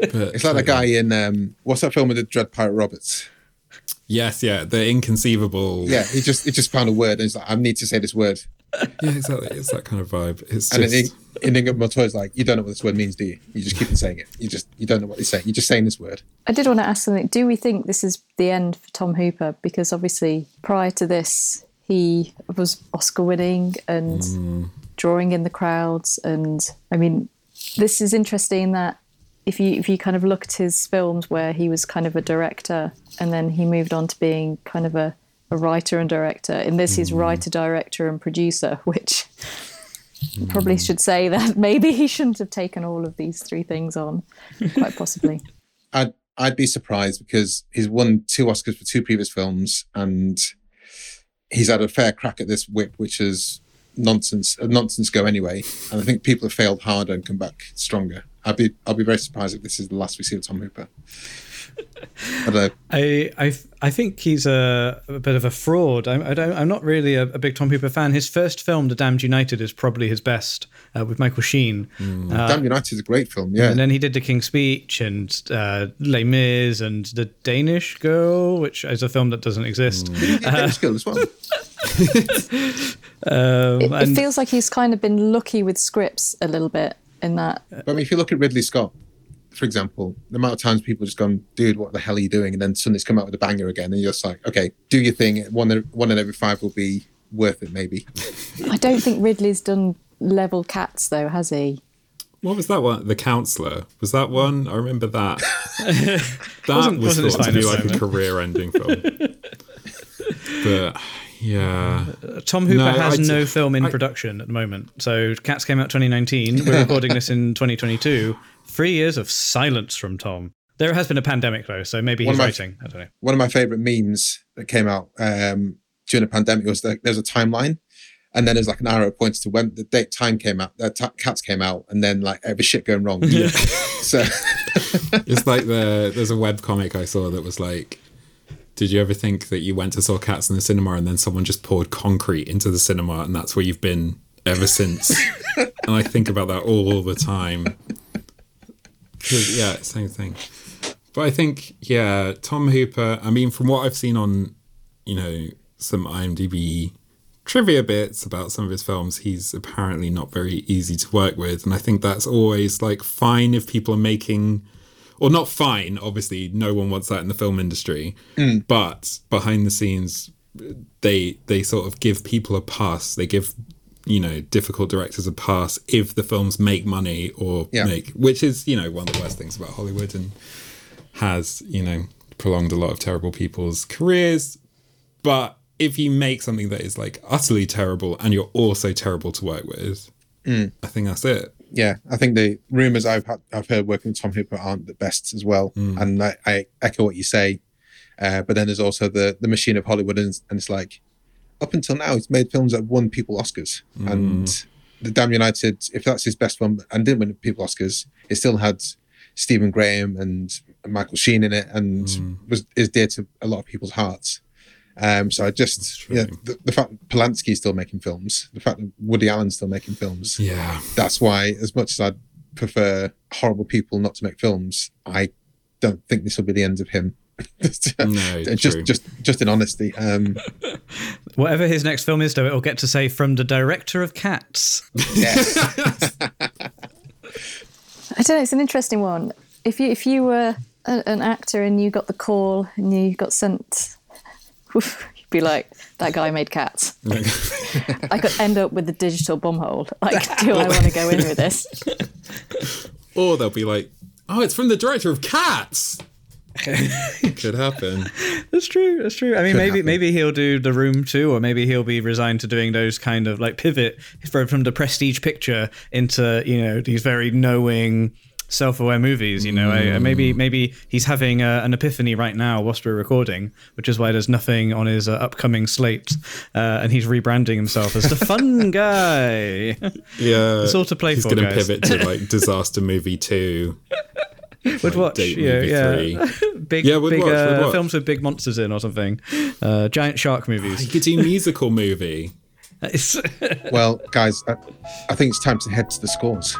[SPEAKER 1] But,
[SPEAKER 4] It's like that guy in um, what's that film with the Dread Pirate Roberts?
[SPEAKER 1] Yes, yeah, the inconceivable.
[SPEAKER 4] Yeah, he just he just found a word and he's like, I need to say this word.
[SPEAKER 1] yeah, exactly. It's that kind of vibe. It's
[SPEAKER 4] And
[SPEAKER 1] just
[SPEAKER 4] then Inigo Montoya's like, you don't know what this word means, do you? You just keep on saying it. You just you don't know what he's saying. You're just saying this word.
[SPEAKER 6] I did want to ask something. Do we think this is the end for Tom Hooper? Because obviously, prior to this, he was Oscar winning and drawing in the crowds. And I mean, this is interesting that if you if you kind of look at his films where he was kind of a director and then he moved on to being kind of a, a writer and director. In this, he's mm. writer, director, and producer, which probably hmm. should say that maybe he shouldn't have taken all of these three things on, quite possibly.
[SPEAKER 4] I'd I'd be surprised because he's won two Oscars for two previous films and he's had a fair crack at this whip, which is nonsense a nonsense go anyway. And I think people have failed harder and come back stronger. I'd be I'll be very surprised if this is the last we see of Tom Hooper. I don't know.
[SPEAKER 3] I, I I think he's a, a bit of a fraud. I'm, I don't, I'm not really a, a big Tom Hooper fan. His first film, The Damned United, is probably his best uh, with Michael Sheen. Uh,
[SPEAKER 4] Damn United is a great film, yeah.
[SPEAKER 3] And then he did The King's Speech and uh, Les Mis and The Danish Girl, which is a film that doesn't exist.
[SPEAKER 4] He did Danish Girl as well.
[SPEAKER 3] Um,
[SPEAKER 6] It, it feels like he's kind of been lucky with scripts a little bit in that.
[SPEAKER 4] But I mean, if you look at Ridley Scott, for example, the amount of times people just gone, dude, what the hell are you doing? And then suddenly it's come out with a banger again, and you're just like, okay, do your thing. One one in every five will be worth it, maybe.
[SPEAKER 6] I don't think Ridley's done level cats though, has he?
[SPEAKER 1] what was that one? The Counselor was that one? I remember that. that
[SPEAKER 3] Wasn't-
[SPEAKER 1] was
[SPEAKER 3] wasn't
[SPEAKER 1] thought to be like a career-ending film. but Yeah.
[SPEAKER 3] Uh, Tom Hooper
[SPEAKER 1] No,
[SPEAKER 3] has
[SPEAKER 1] I'd-
[SPEAKER 3] no film in
[SPEAKER 1] I-
[SPEAKER 3] production at the moment. So Cats came out 2019. We're recording this in 2022. Three years of silence from Tom. There has been a pandemic though, so maybe
[SPEAKER 4] One
[SPEAKER 3] he's
[SPEAKER 4] of my-
[SPEAKER 3] writing. I don't know.
[SPEAKER 4] one of my favorite memes that came out um, during the pandemic was that there's a timeline, and then there's like an arrow points to when the date time came out, the t- cats came out, and then like every shit going wrong. so
[SPEAKER 1] It's like the there's a web comic I saw that was like did you ever think that you went to saw cats in the cinema and then someone just poured concrete into the cinema and that's where you've been ever since? and I think about that all the time. Yeah, same thing. But I think, yeah, Tom Hooper, I mean, from what I've seen on, you know, some IMDb trivia bits about some of his films, he's apparently not very easy to work with. And I think that's always like fine if people are making, or not fine, obviously, no one wants that in the film industry. Mm. But behind the scenes, they they sort of give people a pass. They give you know difficult directors a pass if the films make money or
[SPEAKER 4] Yeah.
[SPEAKER 1] make, which is you know one of the worst things about Hollywood and has you know prolonged a lot of terrible people's careers. But if you make something that is like utterly terrible and you're also terrible to work with, I think that's it.
[SPEAKER 4] yeah, I think the rumors I've had, I've heard working with Tom Hooper aren't the best as well, and I, I echo what you say. Uh, but then there's also the the machine of Hollywood, and, and it's like up until now he's made films that won people Oscars, and the Damned United, if that's his best film and didn't win people Oscars, it still had Stephen Graham and Michael Sheen in it, and was is dear to a lot of people's hearts. Um, so I just yeah, the, the fact that Polanski's still making films, the fact that Woody Allen's still making films,
[SPEAKER 1] Yeah.
[SPEAKER 4] that's why as much as i'd prefer horrible people not to make films i don't think this will be the end of him
[SPEAKER 1] No,
[SPEAKER 4] just
[SPEAKER 1] true.
[SPEAKER 4] just just in honesty um
[SPEAKER 3] Whatever his next film is, though, it'll get to say from the director of Cats.
[SPEAKER 4] yes
[SPEAKER 6] I don't know. It's an interesting one. If you if you were a, an actor and you got the call and you got sent, you'd be like, "That guy made cats." I could end up with the digital bumhole. Like, do I want to go in with this?
[SPEAKER 1] Or they'll be like, oh, it's from the director of Cats. Could happen.
[SPEAKER 3] That's true. That's true. I mean, maybe
[SPEAKER 4] happen.
[SPEAKER 3] maybe he'll do the room too, or maybe he'll be resigned to doing those kind of like pivot from from the prestige picture into you know these very knowing, self-aware movies. You know, I, I- maybe maybe he's having uh, an epiphany right now whilst we're recording, which is why there's nothing on his uh, upcoming slate, uh, and he's rebranding himself as the fun guy.
[SPEAKER 1] Yeah.
[SPEAKER 3] sort of to play
[SPEAKER 1] He's gonna
[SPEAKER 3] guys.
[SPEAKER 1] pivot to like Disaster Movie 2.
[SPEAKER 3] would watch,
[SPEAKER 1] Date
[SPEAKER 3] yeah,
[SPEAKER 1] Movie
[SPEAKER 3] yeah, big,
[SPEAKER 1] Yeah, would
[SPEAKER 3] big
[SPEAKER 1] watch, would
[SPEAKER 3] uh,
[SPEAKER 1] watch.
[SPEAKER 3] films with big monsters in or something, uh, giant shark
[SPEAKER 1] He
[SPEAKER 3] movies.
[SPEAKER 1] could do musical movie.
[SPEAKER 4] Well guys I, I think it's time to head to the scores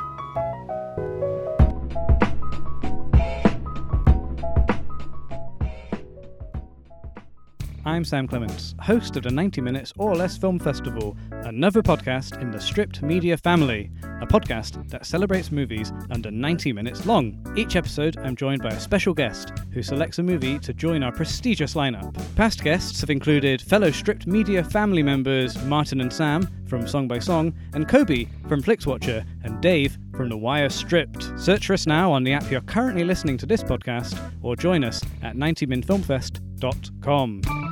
[SPEAKER 3] I'm Sam Clements, host of the 90 Minutes or Less Film Festival, another podcast in the Stripped Media family, a podcast that celebrates movies under 90 minutes long. Each episode, I'm joined by a special guest who selects a movie to join our prestigious lineup. Past guests have included fellow Stripped Media family members Martin and Sam from Song by Song, and Kobe from Flixwatcher, and Dave from The Wire Stripped. Search for us now on the app you're currently listening to this podcast, or join us at 90minfilmfest.com.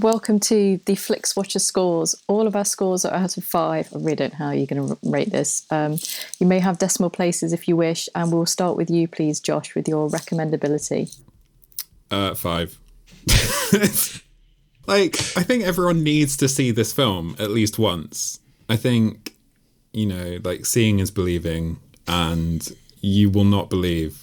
[SPEAKER 6] Welcome to the Flix Watcher scores. All of our scores are out of five. I really don't know how you're going to rate this. Um, you may have decimal places if you wish, and we'll start with you, please, Josh, with your recommendability.
[SPEAKER 1] Uh, five. like, I think everyone needs to see this film at least once. I think, you know, like seeing is believing, and you will not believe.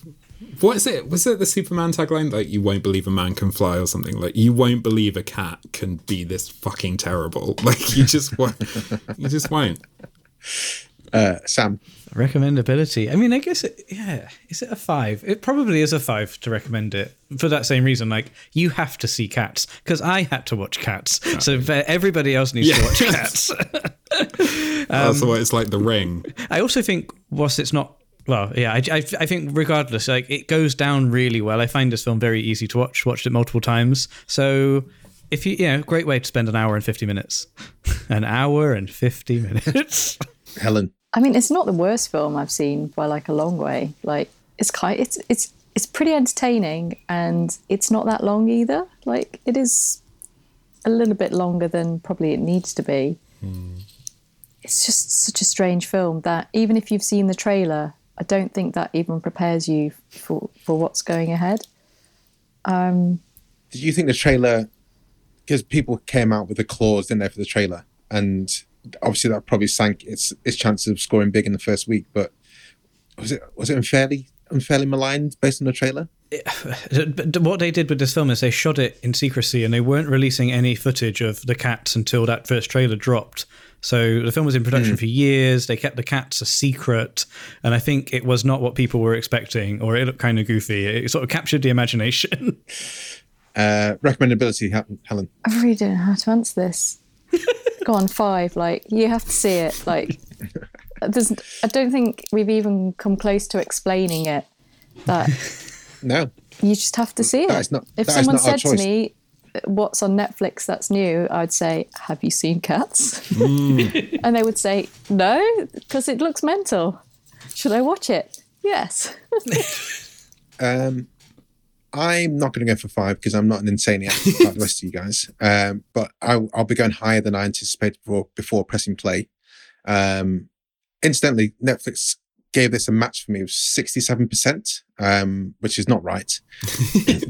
[SPEAKER 1] What is it? Was it the Superman tagline? Like, you won't believe a man can fly or something. Like, you won't believe a cat can be this fucking terrible. Like, you just won't. you just won't.
[SPEAKER 4] Uh, Sam,
[SPEAKER 3] Recommendability. I mean, I guess it, yeah. Is it a five? It probably is a five to recommend it for that same reason. Like you have to see Cats because I had to watch Cats, so everybody else needs
[SPEAKER 1] Yeah.
[SPEAKER 3] to watch Cats.
[SPEAKER 1] Oh, so it's like the ring.
[SPEAKER 3] I also think whilst it's not well, yeah, I, I, I think regardless, like it goes down really well. I find this film very easy to watch. Watched it multiple times, so if you, you know, great way to spend an hour and fifty minutes, an hour and fifty minutes.
[SPEAKER 4] Helen.
[SPEAKER 6] I mean, it's not the worst film I've seen by like a long way. Like it's kind, it's it's it's pretty entertaining, and it's not that long either. Like it is a little bit longer than probably it needs to be. Hmm. It's just such a strange film that even if you've seen the trailer, I don't think that even prepares you for for what's going ahead.
[SPEAKER 4] Um, did you think the trailer? Because people came out with a clause, in there for the trailer, and obviously that probably sank its its chances of scoring big in the first week. But was it was it unfairly unfairly maligned based on the trailer?
[SPEAKER 3] But what they did with this film is they shot it in secrecy and they weren't releasing any footage of the cats until that first trailer dropped. So the film was in production for years. They kept the cats a secret, and I think it was not what people were expecting, or it looked kind of goofy. It sort of captured the imagination.
[SPEAKER 4] Uh, recommendability, Helen.
[SPEAKER 6] I really don't know how to answer this. Go on, five. Like you have to see it. Like there's, I don't think we've even come close to explaining it. That
[SPEAKER 4] No,
[SPEAKER 6] you just have to see it.
[SPEAKER 4] That is not-
[SPEAKER 6] if
[SPEAKER 4] that is
[SPEAKER 6] someone
[SPEAKER 4] not our
[SPEAKER 6] said to me, "What's on Netflix that's new?" I'd say, "Have you seen Cats?"
[SPEAKER 4] Mm.
[SPEAKER 6] and they would say, "No, because it looks mental. Should I watch it?" Yes.
[SPEAKER 4] Um, I'm not going to go for five because I'm not an insaniac like the rest of you guys. Um, but I'll, I'll be going higher than I anticipated before, before pressing play. Um, incidentally, Netflix gave this a match for me of 67%, um, which is not right.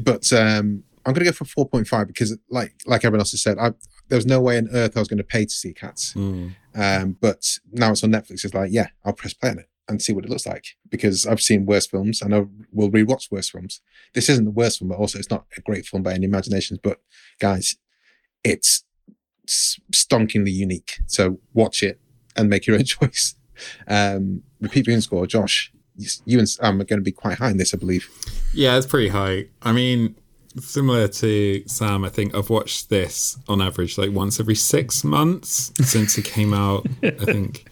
[SPEAKER 4] but um, I'm going to go for 4.5 because, like like everyone else has said, I, there was no way on earth I was going to pay to see Cats. Um, but now it's on Netflix. It's like, yeah, I'll press play on it and see what it looks like because I've seen worse films and I will rewatch worse films. This isn't the worst film, but also it's not a great film by any imaginations. But guys, it's stonkingly unique. So watch it and make your own choice. Um, repeat viewing score, Josh. You you and Sam are going to be quite high in this, I believe.
[SPEAKER 1] Yeah, it's pretty high. I mean, similar to Sam, I think I've watched this on average like once every six months since it came out. I think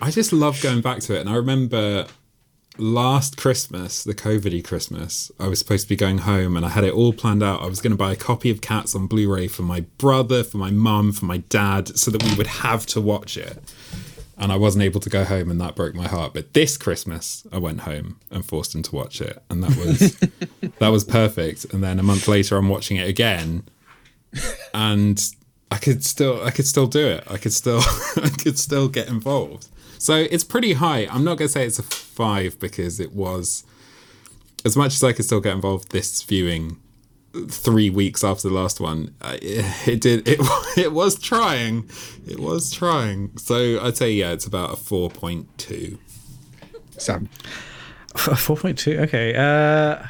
[SPEAKER 1] I just love going back to it. And I remember last Christmas, the COVID Christmas, I was supposed to be going home and I had it all planned out. I was going to buy a copy of Cats on Blu ray for my brother, for my mum, for my dad, so that we would have to watch it and I wasn't able to go home, and that broke my heart. But this Christmas, I went home and forced him to watch it, and that was that was perfect. And then a month later, I'm watching it again, and I could still I could still do it. I could still I could still get involved. So it's pretty high. I'm not going to say it's a five because it was as much as I could still get involved this viewing three weeks after the last one uh, it did it it was trying it was trying so i'd say yeah it's about a 4.2
[SPEAKER 4] Sam.
[SPEAKER 3] Four point two. Okay. Uh,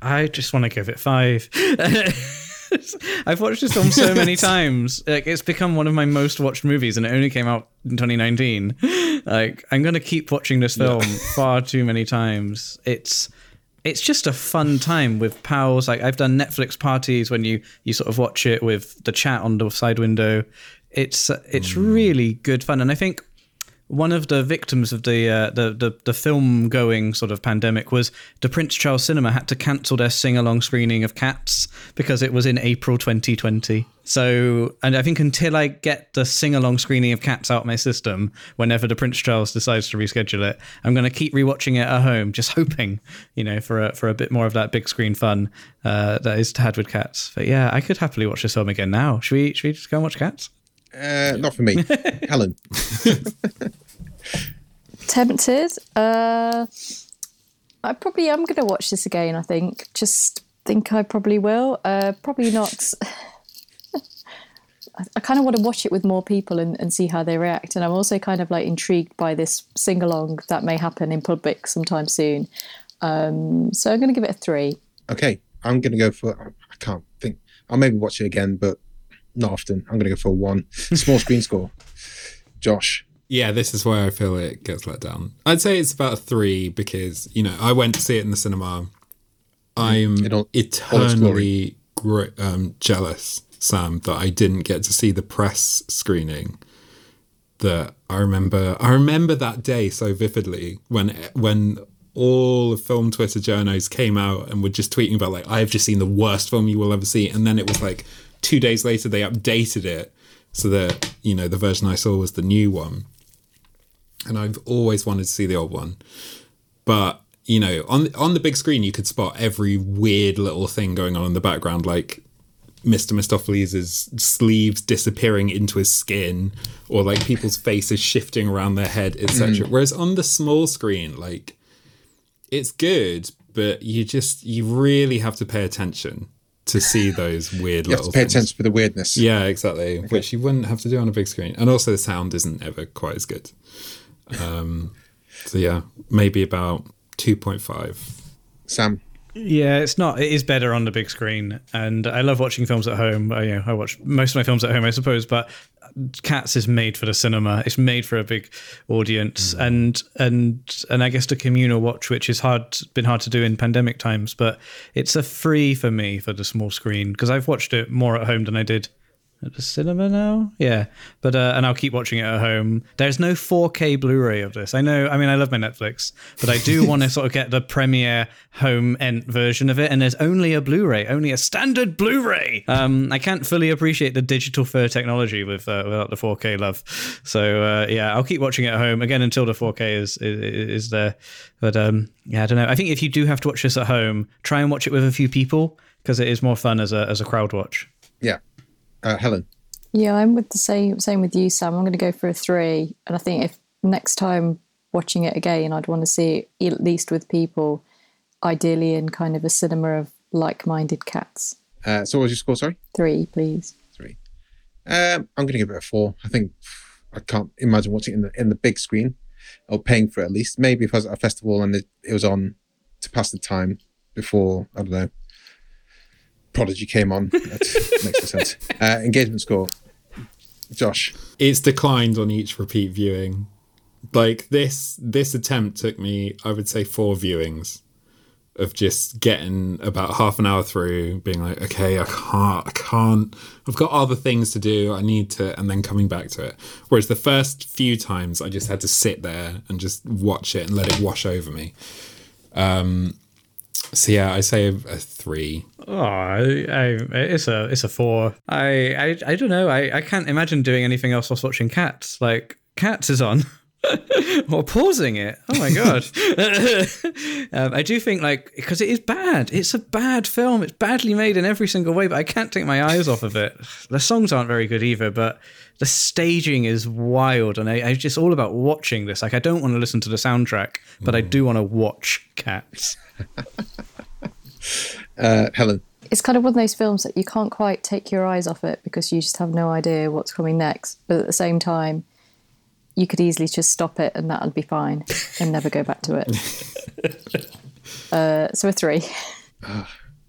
[SPEAKER 3] I just want to give it five. I've watched this film so many times. Like it's become one of my most watched movies, and it only came out in 2019. Like I'm gonna keep watching this film far too many times. It's it's just a fun time with pals. Like I've done Netflix parties when you you sort of watch it with the chat on the side window. It's it's really good fun, and I think one of the victims of the uh, the, the the film going sort of pandemic was the Prince Charles Cinema had to cancel their sing along screening of Cats because it was in April 2020. So, and I think until I get the sing along screening of Cats out my system, whenever the Prince Charles decides to reschedule it, I'm going to keep rewatching it at home, just hoping, you know, for a, for a bit more of that big screen fun uh, that is had with Cats. But yeah, I could happily watch this film again now. Should we? Should we just go and watch Cats?
[SPEAKER 4] Uh, not for me. Helen.
[SPEAKER 6] Tempted. Uh, I probably am going to watch this again. I think. Just think I probably will. Uh, probably not. I, I kind of want to watch it with more people and, and see how they react. And I'm also kind of like intrigued by this sing along that may happen in public sometime soon. Um, so I'm going to give it a three.
[SPEAKER 4] Okay, I'm going to go for. I can't think. I'll maybe watch it again, but not often. I'm going to go for a one. Small screen score. Josh.
[SPEAKER 1] Yeah, this is where I feel it gets let down. I'd say it's about a three because you know I went to see it in the cinema. I'm
[SPEAKER 4] In all- all
[SPEAKER 1] eternally gr- um, jealous, Sam, that I didn't get to see the press screening. That I remember, I remember that day so vividly when when all of film Twitter journos came out and were just tweeting about like I have just seen the worst film you will ever see, and then it was like two days later they updated it so that you know the version I saw was the new one, and I've always wanted to see the old one, but you know on on the big screen you could spot every weird little thing going on in the background, like Mr. Mistoffelees' sleeves disappearing into his skin, or like people's faces shifting around their head, etc. Whereas on the small screen, like it's good, but you just you really have to pay attention to see those weird
[SPEAKER 4] You have
[SPEAKER 1] little
[SPEAKER 4] to pay
[SPEAKER 1] things.
[SPEAKER 4] attention for the weirdness.
[SPEAKER 1] Yeah, exactly. Which you wouldn't have to do on a big screen, and also the sound isn't ever quite as good. Um, so yeah, maybe about two point five.
[SPEAKER 4] Sam,
[SPEAKER 3] Yeah, it's not. It is better on the big screen, and I love watching films at home. I, you know, I watch most of my films at home, I suppose. But Cats is made for the cinema. It's made for a big audience, hmm. and and and I guess the communal watch, which is hard, been hard to do in pandemic times. But it's a free for me for the small screen because I've watched it more at home than I did at the cinema now. Yeah, but uh, and I'll keep watching it at home. There's no 4K Blu-ray of this. I know. I mean, I love my Netflix, but I do want to sort of get the premiere home end version of it. And there's only a Blu-ray, only a standard Blu-ray. Um, I can't fully appreciate the digital fur technology with uh, without the 4K love. So uh, yeah, I'll keep watching it at home again until the 4K is is, is there. But um, yeah, I don't know. I think if you do have to watch this at home, try and watch it with a few people because it is more fun as a as a crowd watch.
[SPEAKER 4] yeah. Uh, Helen,
[SPEAKER 6] Yeah, I'm with the same same with you, Sam. I'm going to go for a three, and I think if next time watching it again, I'd want to see it at least with people, ideally in kind of a cinema of like-minded cats.
[SPEAKER 4] uh, so what was your score? Sorry,
[SPEAKER 6] Three, please.
[SPEAKER 4] three. Um, I'm going to give it a four. I think I can't imagine watching it in the in the big screen or paying for it at least. Maybe if I was at a festival and it, it was on to pass the time before I don't know. Prodigy came on. That makes no sense. Uh, engagement score, Josh.
[SPEAKER 1] It's declined on each repeat viewing. Like this, this attempt took me, I would say, four viewings of just getting about half an hour through, being like, okay, I can't, I can't, I've got other things to do, I need to, and then coming back to it. Whereas the first few times, I just had to sit there and just watch it and let it wash over me. Um, so yeah, I say a, a three.
[SPEAKER 3] Oh, I, I, it's a it's a four. I, I I don't know. I, I can't imagine doing anything else whilst watching Cats. Like Cats is on. or pausing it. Oh my god! um, I do think like because it is bad. It's a bad film. It's badly made in every single way. But I can't take my eyes off of it. The songs aren't very good either. But the staging is wild, and I, I just all about watching this. Like I don't want to listen to the soundtrack, but I do want to watch Cats.
[SPEAKER 4] Uh, Helen.
[SPEAKER 6] It's kind of one of those films that you can't quite take your eyes off it because you just have no idea what's coming next. But at the same time, you could easily just stop it and that'll be fine and never go back to it. uh, so a three.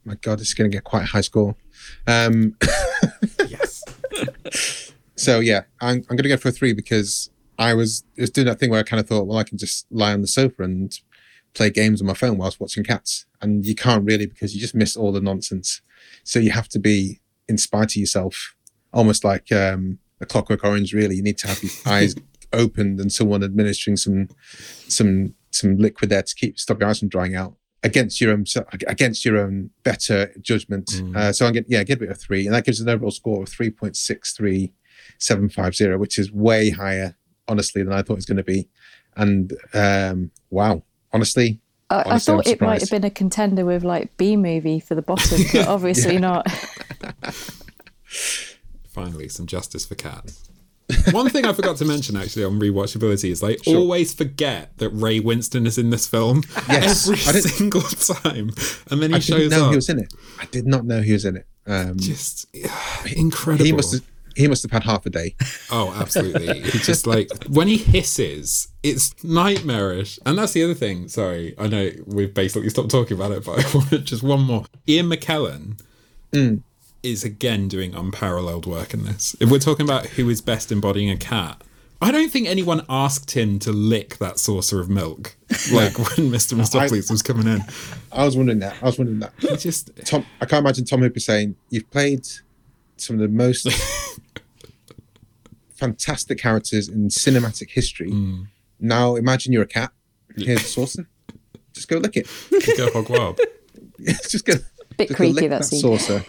[SPEAKER 4] My God, it's going to get quite a high score. Um,
[SPEAKER 1] Yes.
[SPEAKER 4] so yeah, I'm, I'm going to go for a three because I was was doing that thing where I kind of thought, well, I can just lie on the sofa and play games on my phone whilst watching cats, and you can't really because you just miss all the nonsense. So you have to be in spite of yourself, almost like um, a Clockwork Orange. Really, you need to have your eyes opened and someone administering some some some liquid there to keep stop your eyes from drying out against your own against your own better judgment. Uh, so I'm getting yeah, give it a three, and that gives an overall score of three point six three seven five zero, which is way higher, honestly, than I thought it was going to be. And um, wow, honestly,
[SPEAKER 6] I, I
[SPEAKER 4] Honestly, I'm
[SPEAKER 6] thought it might have been a contender with like B movie for the bottom, but obviously not.
[SPEAKER 1] Finally, some justice for cats. One thing I forgot to mention actually on rewatchability is I always forget that Ray Winstone is in this film
[SPEAKER 4] Yes,
[SPEAKER 1] every single time, and then he
[SPEAKER 4] I
[SPEAKER 1] shows
[SPEAKER 4] didn't know
[SPEAKER 1] up.
[SPEAKER 4] he was in it. I did not know he was in it. Um,
[SPEAKER 1] Just incredible.
[SPEAKER 4] he must have he must have had half a day.
[SPEAKER 1] Oh, absolutely. he just like when he hisses, it's nightmarish. And that's the other thing. Sorry, I know we've basically stopped talking about it, but I wanted just one more. Ian McKellen is again doing unparalleled work in this. If we're talking about who is best embodying a cat, I don't think anyone asked him to lick that saucer of milk, like when Mr. Mistoffelees was coming in.
[SPEAKER 4] I was wondering that. I was wondering that.
[SPEAKER 1] He just
[SPEAKER 4] Tom, I can't imagine Tom Hooper saying, "You've played some of the most fantastic characters in cinematic history. Mm. Now imagine you're a cat. Here's a saucer. Just go lick it.
[SPEAKER 1] go hog wild.
[SPEAKER 4] just go.
[SPEAKER 6] Bit
[SPEAKER 4] just go
[SPEAKER 6] creepy,
[SPEAKER 4] lick
[SPEAKER 6] that
[SPEAKER 4] that
[SPEAKER 6] scene.
[SPEAKER 4] saucer.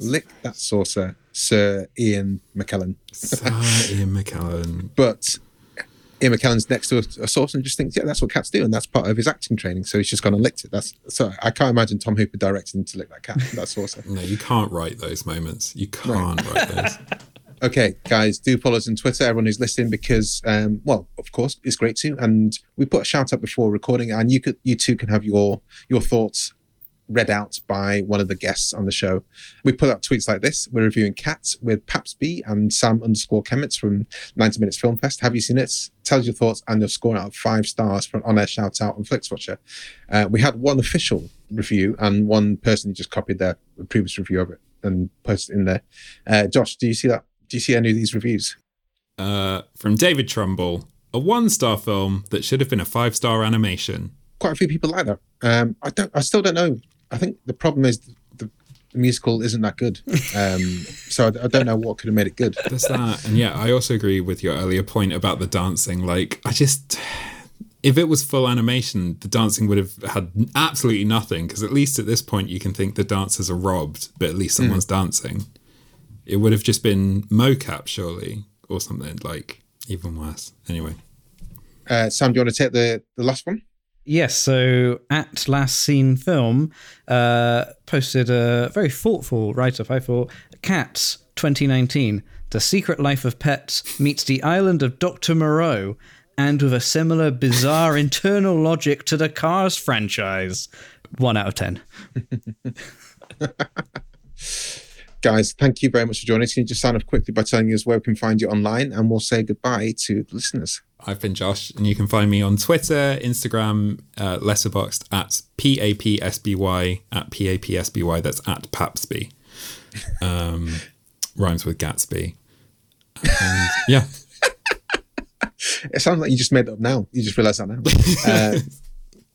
[SPEAKER 4] Lick that saucer, Sir Ian McKellen.
[SPEAKER 1] Sir Ian McKellen.
[SPEAKER 4] But Ian McKellen's next to a, a saucer and just thinks, yeah, that's what cats do, and that's part of his acting training. So he's just gone and licked it. That's so I can't imagine Tom Hooper directing him to lick that cat, that saucer.
[SPEAKER 1] No, you can't write those moments. You can't write those.
[SPEAKER 4] Okay, guys, do follow us on Twitter, everyone who's listening, because, um, well, of course, it's great to. And we put a shout out before recording, and you could, you too can have your your thoughts read out by one of the guests on the show. We put out tweets like this. We're reviewing Cats with papsby and Sam underscore Clements from 90 Minutes Film Fest. Have you seen it? Tell us your thoughts and your score out of five stars from on their shout out on FlixWatcher. Uh, we had one official review and one person who just copied their previous review of it and posted it in there. Uh, Josh, do you see that? Do you see any of these reviews?
[SPEAKER 1] Uh, from David Trumbull, a one-star film that should have been a five-star animation.
[SPEAKER 4] Quite a few people like that. Um, I don't. I still don't know. I think the problem is the, the musical isn't that good. Um, so I, I don't know what could have made it good.
[SPEAKER 1] There's that, and yeah, I also agree with your earlier point about the dancing. Like, I just, if it was full animation, the dancing would have had absolutely nothing. Because at least at this point, you can think the dancers are robbed, but at least someone's dancing. It would have just been mocap, surely, or something like even worse. Anyway,
[SPEAKER 4] Uh, Sam, do you want to take the the last one?
[SPEAKER 3] Yes, so at Last Seen Film uh, posted a very thoughtful write up, I thought. Cats 2019 The Secret Life of Pets meets the island of Dr. Moreau, and with a similar bizarre internal logic to the Cars franchise. One out of 10.
[SPEAKER 4] Guys, thank you very much for joining us. Can you just sign off quickly by telling us where we can find you online, and we'll say goodbye to the listeners.
[SPEAKER 1] I've been Josh, and you can find me on Twitter, Instagram, uh, Letterboxd at papsby at papsby. That's at papsby. Um, rhymes with Gatsby. And yeah,
[SPEAKER 4] It sounds like you just made that up now. You just realised that now. Uh,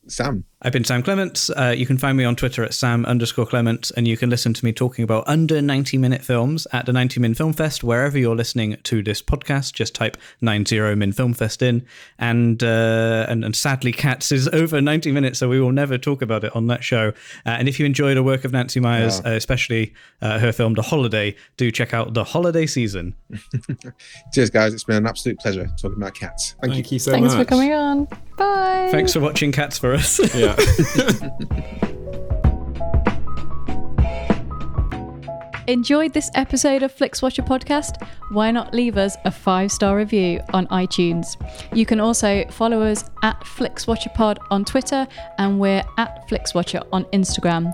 [SPEAKER 4] Sam,
[SPEAKER 3] I've been Sam Clements. Uh, you can find me on Twitter at Sam underscore Clements, and you can listen to me talking about under 90 minute films at the 90 Min Film Fest, wherever you're listening to this podcast. Just type 90 Min Film Fest in. And, uh, and, and sadly, Cats is over 90 minutes, so we will never talk about it on that show. Uh, and if you enjoy the work of Nancy Meyers, uh, especially uh, her film The Holiday, do check out The Holiday Season.
[SPEAKER 4] cheers, guys. It's been an absolute pleasure talking about cats. Thank,
[SPEAKER 1] thank
[SPEAKER 4] you.
[SPEAKER 1] you so
[SPEAKER 6] Thanks
[SPEAKER 1] much.
[SPEAKER 6] for coming on. Bye.
[SPEAKER 3] Thanks for watching Cats for us.
[SPEAKER 2] Enjoyed this episode of FlixWatcher podcast? Why not leave us a five star review on iTunes? You can also follow us at FlixWatcherPod on Twitter and we're at FlixWatcher on Instagram.